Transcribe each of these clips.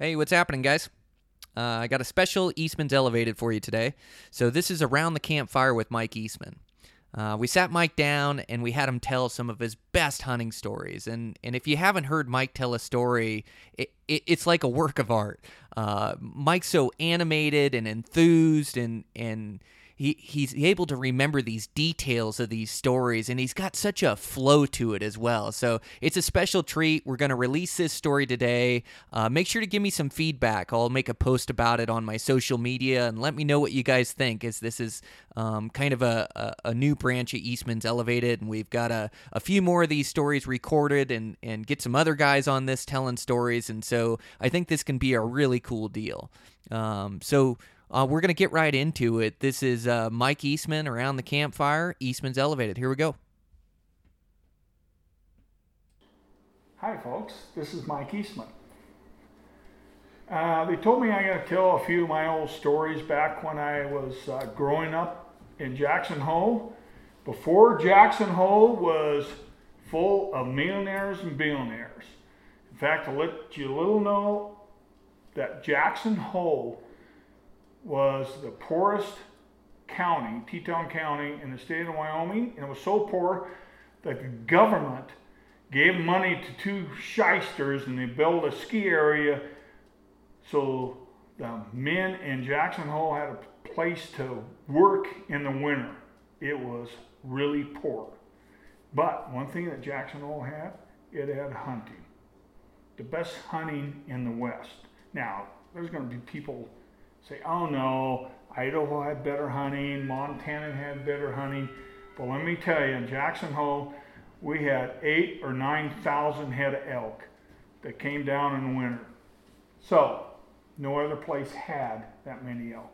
Hey, what's happening, guys? Uh, I got a special Eastman's Elevated for you today. So, this is Around the Campfire with Mike Eastman. Uh, we sat Mike down and we had him tell some of his best hunting stories. And, and if you haven't heard Mike tell a story, it, it, it's like a work of art. Uh, Mike's so animated and enthused and, and he, he's able to remember these details of these stories and he's got such a flow to it as well. So it's a special treat. We're going to release this story today. Uh, make sure to give me some feedback. I'll make a post about it on my social media and let me know what you guys think as this is um, kind of a, a, a, new branch of eastman's elevated and we've got a, a few more of these stories recorded and, and get some other guys on this telling stories and so i think this can be a really cool deal. Um, so uh, we're going to get right into it. This is uh, Mike Eastman around the campfire. Eastman's Elevated. Here we go. Hi, folks. This is Mike Eastman. Uh, they told me I got to tell a few of my old stories back when I was uh, growing up in Jackson Hole. Before Jackson Hole was full of millionaires and billionaires. In fact, to let you little know that Jackson Hole was the poorest county, Teton County, in the state of Wyoming, and it was so poor that the government gave money to two shysters and they built a ski area so the men in Jackson Hole had a place to work in the winter. It was really poor. But one thing that Jackson Hole had, it had hunting. The best hunting in the West. Now, there's going to be people say, oh no, Idaho had better hunting, Montana had better hunting. But let me tell you, in Jackson Hole, we had eight or 9,000 head of elk that came down in the winter. So, no other place had that many elk.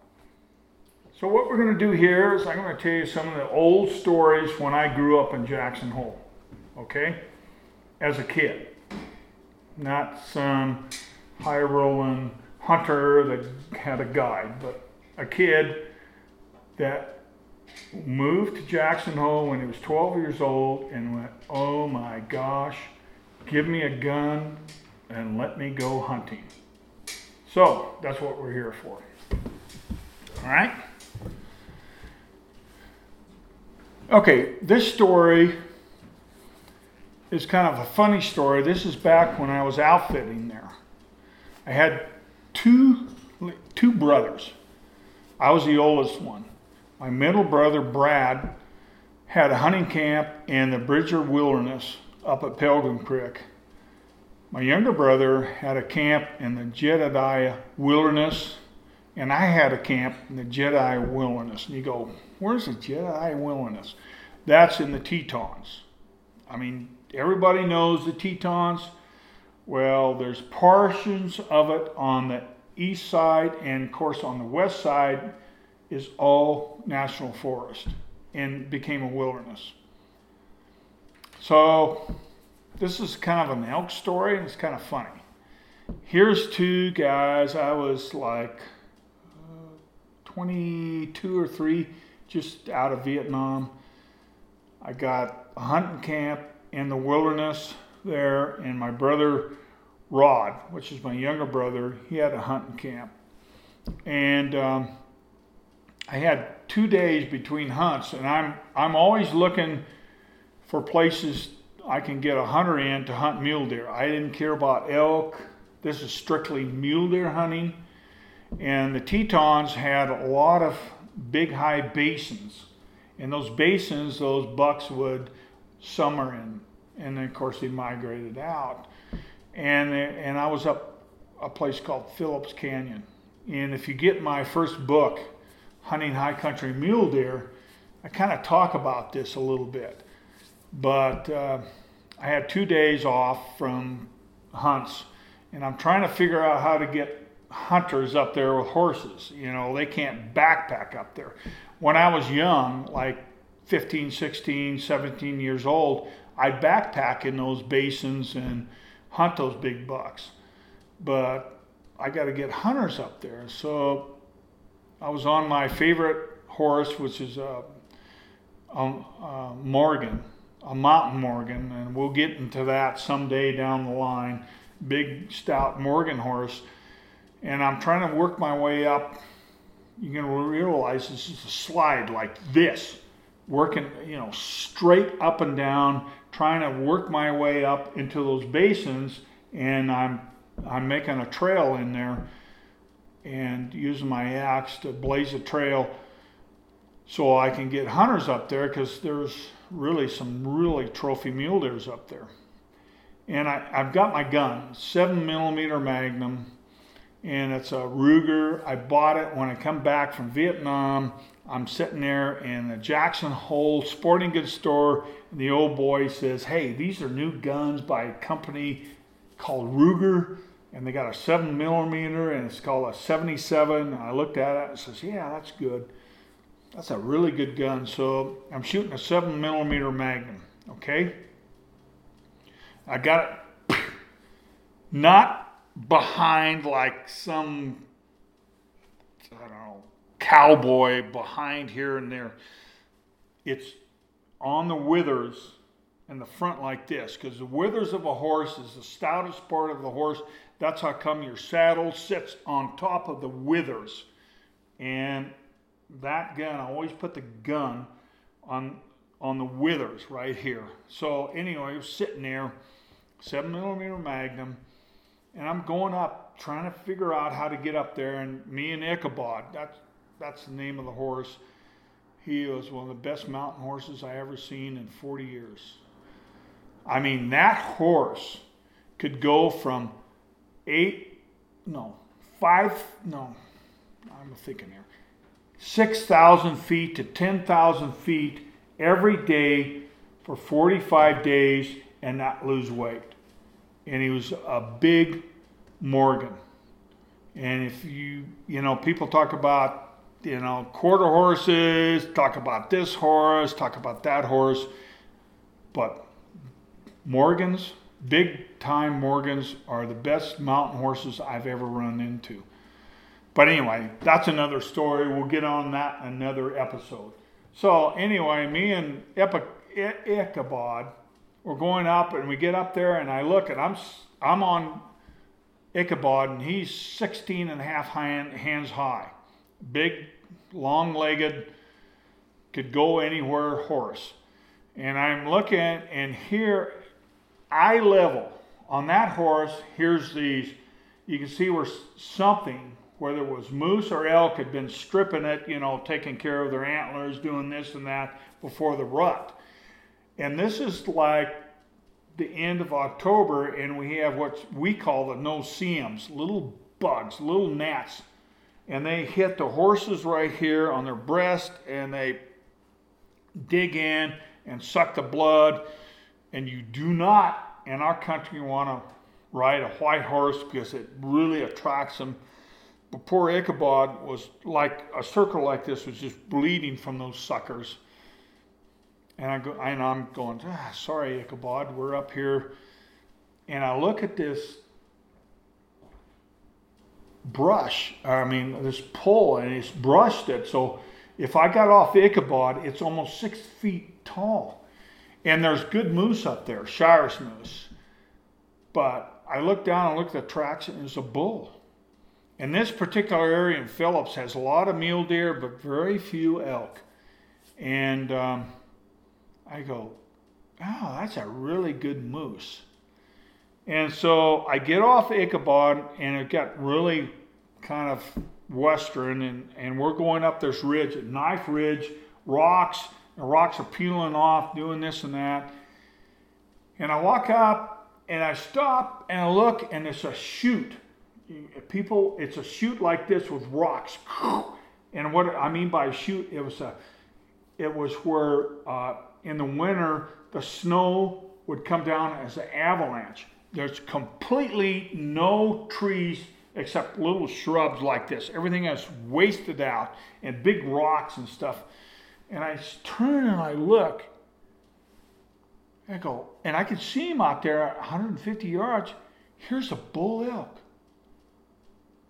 So what we're going to do here is I'm going to tell you some of the old stories when I grew up in Jackson Hole, okay? As a kid. Not some high rolling hunter that had a guide, but a kid that moved to Jackson Hole when he was 12 years old and went, oh my gosh, give me a gun and let me go hunting. So that's what we're here for. All right? Okay, this story is kind of a funny story. This is back when I was outfitting there. I had two, two brothers. I was the oldest one. My middle brother, Brad, had a hunting camp in the Bridger Wilderness up at Pilgrim Creek. My younger brother had a camp in the Jedediah Wilderness, and I had a camp in the Jedediah Wilderness. And you go, where's the Jedediah Wilderness? That's in the Tetons. I mean, everybody knows the Tetons. Well, there's portions of it on the east side, and of course on the west side is all national forest and became a wilderness. So this is kind of an elk story, and it's kind of funny. Here's two guys. I was like uh, 22 or 3, just out of Vietnam. I got a hunting camp in the wilderness there, and my brother Rod, which is my younger brother, he had a hunting camp. And um, I had two days between hunts, and I'm, I'm always looking for places I can get a hunter in to hunt mule deer. I didn't care about elk. This is strictly mule deer hunting. And the Tetons had a lot of big high basins. And those basins, those bucks would summer in and then of course they migrated out. And and I was up a place called Phillips Canyon. And if you get my first book, Hunting High Country Mule Deer, I kind of talk about this a little bit. But uh, I had two days off from hunts, and I'm trying to figure out how to get hunters up there with horses. You know, they can't backpack up there. When I was young, like 15, 16, 17 years old, I'd backpack in those basins and hunt those big bucks. But I got to get hunters up there. So I was on my favorite horse, which is a, a, a Morgan, a mountain Morgan, and we'll get into that someday down the line. Big, stout Morgan horse. and I'm trying to work my way up. You're going to realize this is a slide like this, working, you know, straight up and down, trying to work my way up into those basins, and I'm I'm making a trail in there and using my axe to blaze a trail so I can get hunters up there because there's really some really trophy mule deers up there. And I, I've got my gun, seven millimeter Magnum, and it's a Ruger. I bought it when I come back from Vietnam. I'm sitting there in the Jackson Hole sporting goods store, and the old boy says, Hey, these are new guns by a company called Ruger, and they got a 7 millimeter, and it's called a 77. I looked at it and says, Yeah, that's good. That's a really good gun. So I'm shooting a 7 millimeter Magnum, okay? I got it not behind like some I don't know cowboy behind here and there. It's on the withers in the front like this because the withers of a horse is the stoutest part of the horse. That's how come your saddle sits on top of the withers. And that gun, I always put the gun on on the withers right here. So anyway, I was sitting there, seven millimeter Magnum and I'm going up trying to figure out how to get up there. And me and Ichabod, that's that's the name of the horse. He was one of the best mountain horses I ever seen in 40 years. I mean, that horse could go from eight, no, five, no, I'm thinking here, 6,000 feet to 10,000 feet every day for 45 days and not lose weight and he was a big Morgan. And if you, you know, people talk about, you know, quarter horses, talk about this horse, talk about that horse, but Morgans, big time Morgans, are the best mountain horses I've ever run into. But anyway, that's another story. We'll get on that another episode. So anyway, me and Ichabod we're going up and we get up there and I look and I'm I'm on Ichabod and he's 16 and a half hand, hands high. Big, long-legged, could go anywhere horse. And I'm looking and here eye level on that horse, here's these you can see where something whether it was moose or elk had been stripping it, you know, taking care of their antlers, doing this and that before the rut. And this is like the end of October, and we have what we call the no-see-ums, little bugs, little gnats. And they hit the horses right here on their breast, and they dig in and suck the blood. And you do not, in our country, want to ride a white horse because it really attracts them. But poor Ichabod was like a circle like this was just bleeding from those suckers. And, I go, and I'm going, ah, sorry, Ichabod, we're up here. And I look at this brush, I mean, this pole, and it's brushed it. So if I got off Ichabod, it's almost six feet tall. And there's good moose up there, Shiras moose. But I look down and look at the tracks, and there's a bull. And this particular area in Phillips has a lot of mule deer, but very few elk. And um, I go, oh, that's a really good moose. And so I get off Ichabod and it got really kind of western and, and we're going up this ridge, knife ridge, rocks, the rocks are peeling off, doing this and that. And I walk up and I stop and I look and it's a chute. People, it's a chute like this with rocks. And what I mean by a chute, it was a, it was where uh, in the winter, the snow would come down as an avalanche. There's completely no trees except little shrubs like this. Everything is wasted out and big rocks and stuff. And I turn and I look. I go, and I can see him out there 150 yards. Here's a bull elk.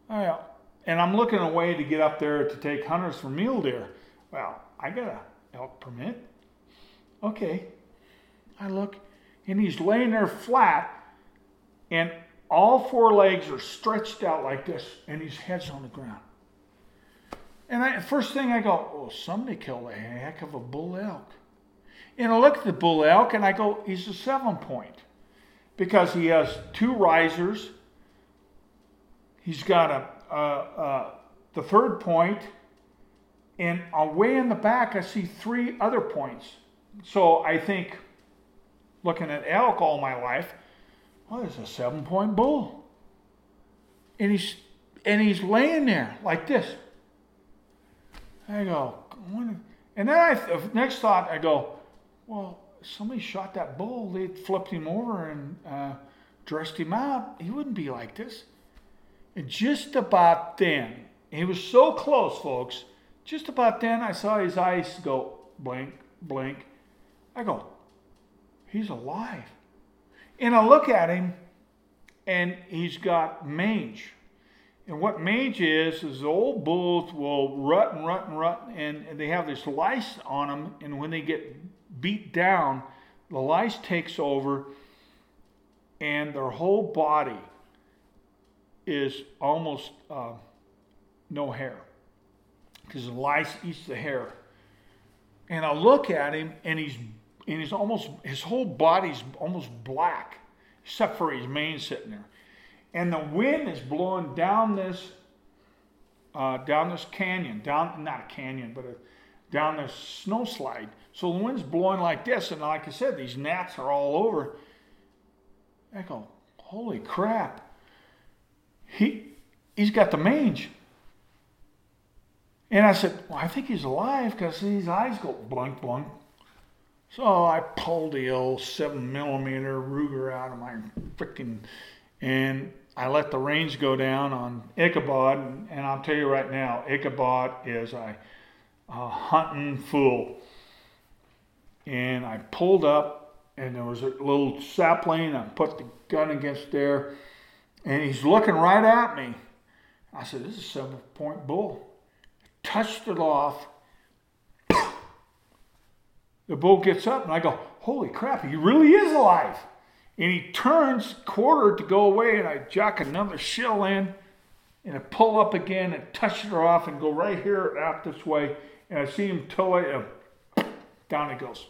Oh, well, and I'm looking away to get up there to take hunters for mule deer. Well, I got a elk permit. Okay. I look, and he's laying there flat, and all four legs are stretched out like this, and his head's on the ground. And I, first thing I go, oh, somebody killed a heck of a bull elk. And I look at the bull elk and I go, he's a seven point because he has two risers. He's got a, a, a the third point, and away in the back I see three other points. So I think, looking at elk all my life, well, there's a seven point bull, and he's and he's laying there like this. I go, and then I next thought I go, well, somebody shot that bull. They flipped him over and uh, dressed him out. He wouldn't be like this. And just about then, he was so close, folks. Just about then, I saw his eyes go blink, blink. I go, he's alive. And I look at him, and he's got mange. And what mange is, is the old bulls will rut and rut and rut, and they have this lice on them. And when they get beat down, the lice takes over, and their whole body is almost uh, no hair because the lice eats the hair. And I look at him, and he's and he's almost his whole body's almost black, except for his mane sitting there. And the wind is blowing down this uh, down this canyon, down not a canyon, but a, down this snow slide. So the wind's blowing like this, and like I said, these gnats are all over. I go, holy crap! He he's got the mange. And I said, well, I think he's alive because his eyes go blink, blink, so I pulled the old seven millimeter Ruger out of my freaking, and I let the range go down on Ichabod. And, and I'll tell you right now, Ichabod is a, a hunting fool. And I pulled up, and there was a little sapling. I put the gun against there, and he's looking right at me. I said, "This is a seven point bull." Touched it off the bull gets up and I go, Holy crap, he really is alive. And he turns quarter to go away, and I jack another shell in, and I pull up again and touch it off and go right here out this way. And I see him toe it, and down he goes.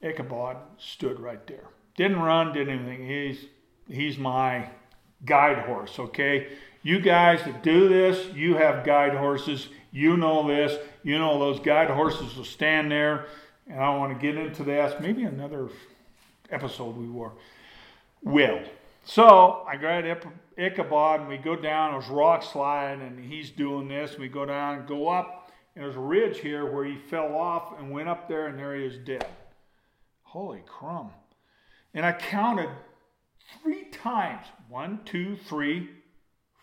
Ichabod stood right there. Didn't run, did anything. He's he's my guide horse, okay? You guys that do this, you have guide horses. You know this. You know those guide horses will stand there. And I want to get into that. Maybe another episode we were will. So I grab Ichabod and we go down. There's rock slide and he's doing this. We go down and go up. And there's a ridge here where he fell off and went up there and there he is dead. Holy crumb. And I counted three times one, two, three,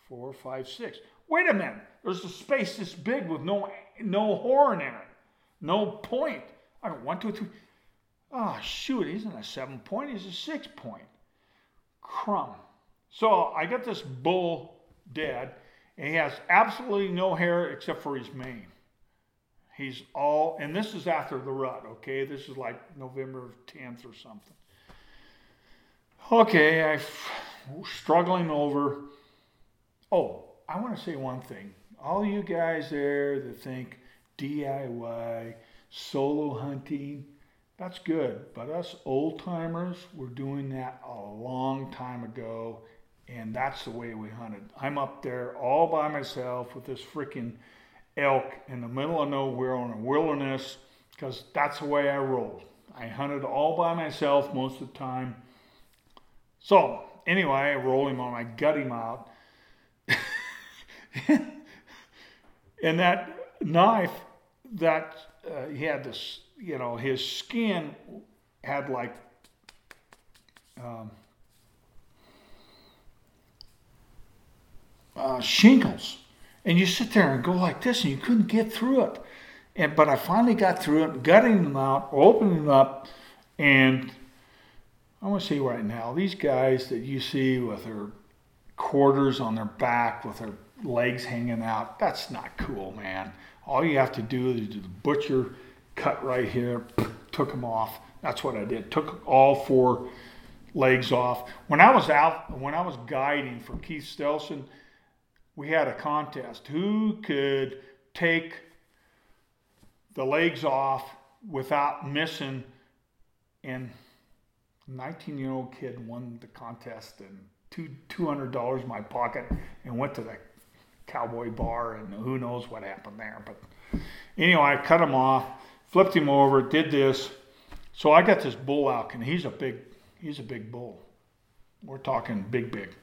four, five, six. Wait a minute. There's a space this big with no no horn in it, no point. I don't one, two, three. Oh shoot, he isn't a seven point. He's a six point. Crumb. So I got this bull dead, and he has absolutely no hair except for his mane. He's all, and this is after the rut. Okay, this is like November 10th or something. Okay, I'm struggling over. Oh, I want to say one thing all you guys there that think DIY, solo hunting, that's good. But us old timers, we're doing that a long time ago, and that's the way we hunted. I'm up there all by myself with this freaking elk in the middle of nowhere on a wilderness because that's the way I rolled. I hunted all by myself most of the time. So, anyway, I roll him on, I gut him out. And that knife, that uh, he had this, you know, his skin had like um, uh, shingles. And you sit there and go like this, and you couldn't get through it. And, but I finally got through it, gutting them out, opening them up, and I want to see right now these guys that you see with their quarters on their back, with their legs hanging out. That's not cool, man. All you have to do is do the butcher cut right here, took them off. That's what I did. Took all four legs off. When I was out, when I was guiding for Keith Stelson, we had a contest. Who could take the legs off without missing? And 19 year old kid won the contest and two $200 in my pocket and went to the cowboy bar and who knows what happened there. But anyway, I cut him off, flipped him over, did this. So I got this bull out, and he's a big, he's a big bull. We're talking big, big.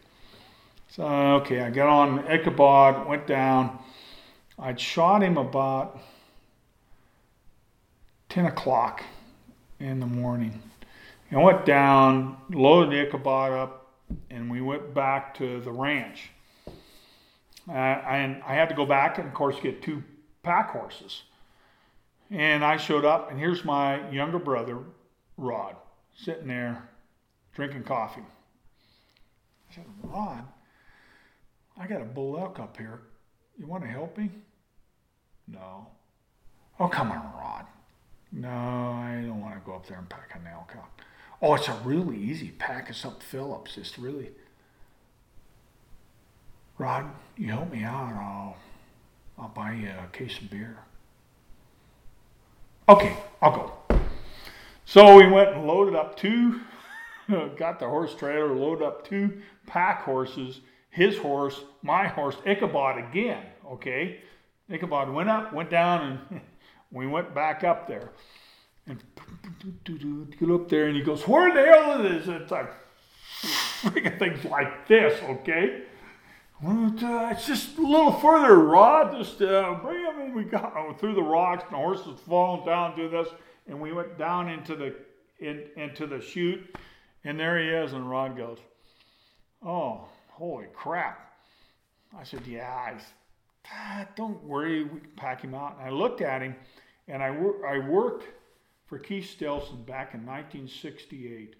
So okay, I got on Ichabod, went down. I'd shot him about 10 o'clock in the morning. And went down, loaded the Ichabod up, and we went back to the ranch. Uh, and I had to go back and, of course, get two pack horses. And I showed up, and here's my younger brother, Rod, sitting there drinking coffee. I said, Rod, I got a bull elk up here. You want to help me? No. Oh, come on, Rod. No, I don't want to go up there and pack an elk out. Oh, it's a really easy pack. It's up Phillips. It's really. Rod, you help me out. I'll, I'll buy you a case of beer. Okay, I'll go. So we went and loaded up two, got the horse trailer, loaded up two pack horses, his horse, my horse, Ichabod again. Okay, Ichabod went up, went down, and we went back up there. And get up there, and he goes, "Where the hell is this?" It's like freaking things like this. Okay. Uh, it's just a little further, Rod. Just uh, bring him in. We got oh, through the rocks, and the horse was falling down through this, and we went down into the in, into the chute, and there he is. And Rod goes, "Oh, holy crap!" I said, "Yeah, I, ah, don't worry, we can pack him out." And I looked at him, and I wor- I worked for Keith Stelson back in 1968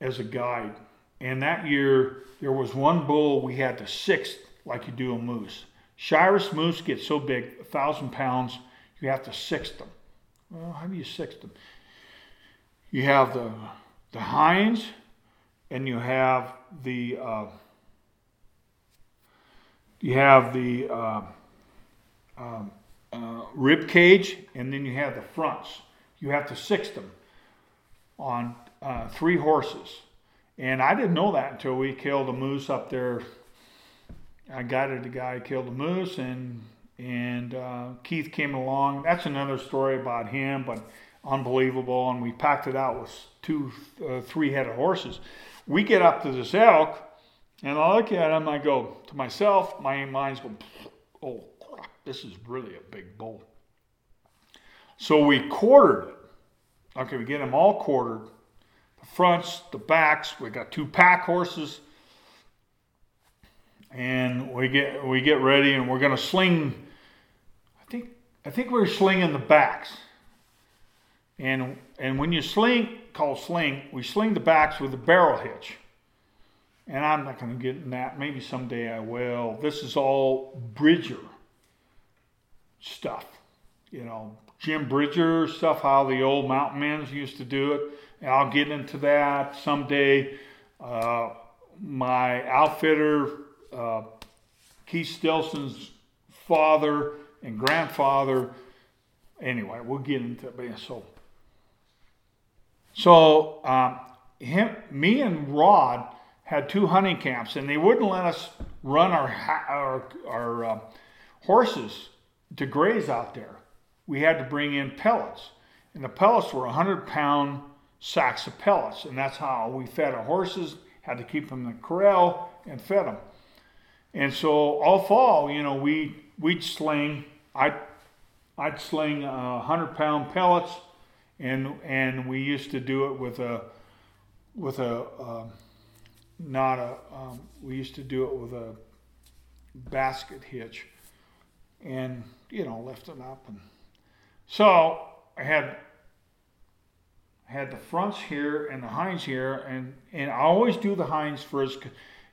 as a guide and that year, there was one bull we had to sixth like you do a moose. Shiras moose get so big, a thousand pounds, you have to sixth them. Well, how do you sixth them? You have the the hinds, and you have the uh, you have the uh, um, uh, rib cage, and then you have the fronts. You have to six them on uh, three horses. And I didn't know that until we killed a moose up there. I guided the guy killed a moose, and and uh, Keith came along. That's another story about him, but unbelievable. And we packed it out with two, uh, three-headed horses. We get up to this elk, and I look at him. I go to myself. My mind's going, "Oh crap! This is really a big bull." So we quartered it. Okay, we get them all quartered The fronts, the backs. We got two pack horses, and we get we get ready, and we're gonna sling. I think I think we're slinging the backs, and and when you sling, called sling, we sling the backs with a barrel hitch. And I'm not going to get in that. Maybe someday I will. This is all Bridger stuff, you know, Jim Bridger stuff, how the old mountain men used to do it. And I'll get into that someday. Uh, my outfitter, uh, Keith Stelson's father and grandfather. Anyway, we'll get into it. So, so um, him, me and Rod had two hunting camps, and they wouldn't let us run our our, our uh, horses to graze out there. We had to bring in pellets, and the pellets were 100 pound sacks of pellets, and that's how we fed our horses. Had to keep them in the corral and fed them. And so all fall, you know, we we'd sling. I'd I'd sling uh, hundred pound pellets, and and we used to do it with a with a uh, not a um, we used to do it with a basket hitch, and you know lift it up and so I had had the fronts here and the hinds here, and and I always do the hinds first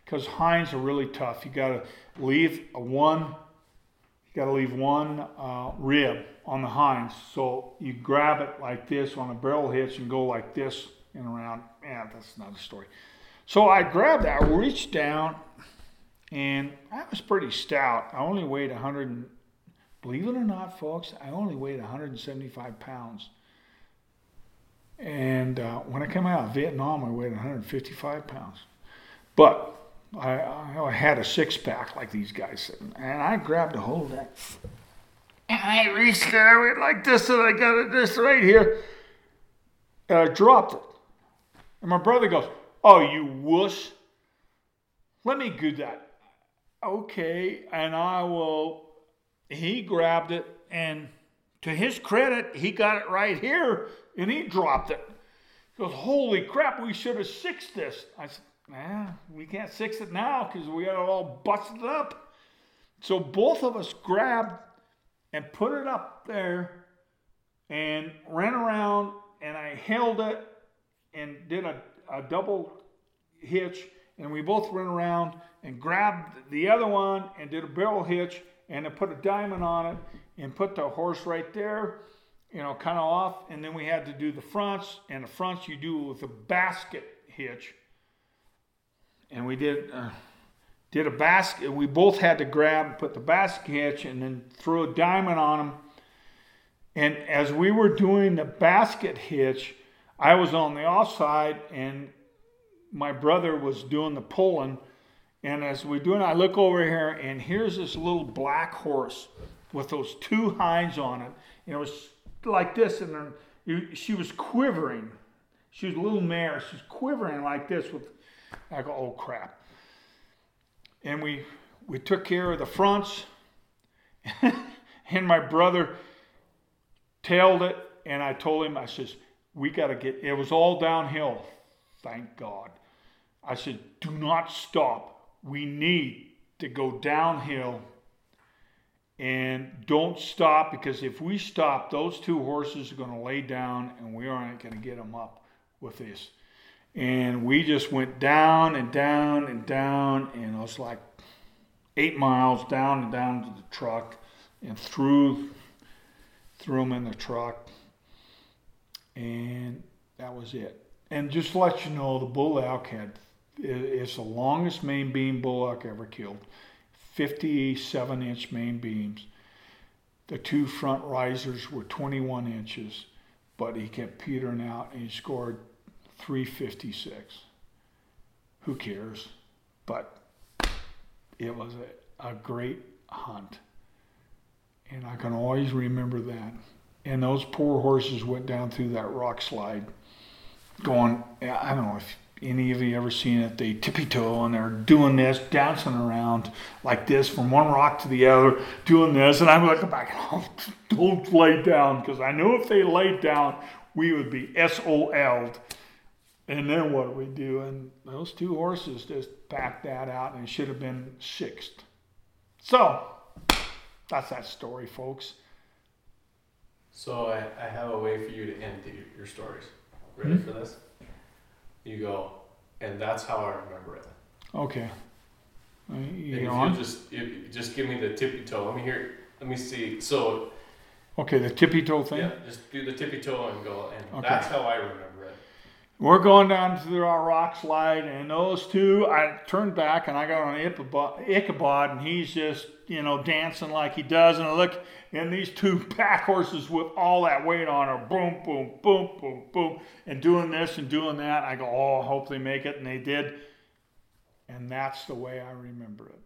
because hinds are really tough. You got to leave a one, you got to leave one uh, rib on the hinds. So you grab it like this on a barrel hitch and go like this and around. Yeah, that's another story. So I grabbed that, reached down, and I was pretty stout. I only weighed 100, and, believe it or not, folks, I only weighed 175 pounds. And uh, when I came out of Vietnam, I weighed 155 pounds. But I, I had a six pack like these guys, and I grabbed a hold of that. And I reached there, I went like this, and I got it this right here. And I dropped it. And my brother goes, Oh, you wuss. Let me do that. Okay. And I will. He grabbed it, and to his credit, he got it right here, and he dropped it. He goes, Holy crap, we should have sixed this. I said, Nah, we can't six it now because we got it all busted up. So both of us grabbed and put it up there and ran around and I held it and did a, a double hitch and we both ran around and grabbed the other one and did a barrel hitch and then put a diamond on it and put the horse right there, you know, kind of off. And then we had to do the fronts and the fronts you do with a basket hitch. And we did uh, did a basket. We both had to grab, and put the basket hitch, and then throw a diamond on them. And as we were doing the basket hitch, I was on the offside, and my brother was doing the pulling. And as we're doing, I look over here, and here's this little black horse with those two hinds on it. And it was like this, and then she was quivering. She was a little mare. She's quivering like this. With I go, oh crap! And we we took care of the fronts, and my brother tailed it, and I told him, I says, we got to get. It was all downhill, thank God. I said, do not stop. We need to go downhill and don't stop because if we stop, those two horses are going to lay down and we aren't going to get them up with this. And we just went down and down and down, and it was like eight miles down and down to the truck and threw, threw them in the truck. And that was it. And just to let you know, the bull elk had it's the longest main beam bull elk ever killed. 57 inch main beams. The two front risers were 21 inches, but he kept petering out and he scored 356. Who cares? But it was a, a great hunt. And I can always remember that. And those poor horses went down through that rock slide going, I don't know if any of you ever seen it? They tippy toe and they're doing this, dancing around like this from one rock to the other, doing this. And I'm looking back, oh, don't lay down because I know if they laid down, we would be SOL'd. And then what do we do? And those two horses just backed that out and should have been sixth. So that's that story, folks. So I, I have a way for you to end the, your stories. Ready mm-hmm. for this? You go, and that's how I remember it. Okay. Uh, you and if on? you just you, just give me the tippy toe. Let me hear. Let me see. So. Okay, the tippy toe thing. Yeah, just do the tippy toe and go, and okay. that's how I remember. We're going down to the rock slide, and those two, I turned back and I got on Ichabod, and he's just you know dancing like he does, and I look, and these two pack horses with all that weight on are boom, boom, boom, boom, boom, and doing this and doing that. I go, oh, I hope they make it, and they did. And that's the way I remember it.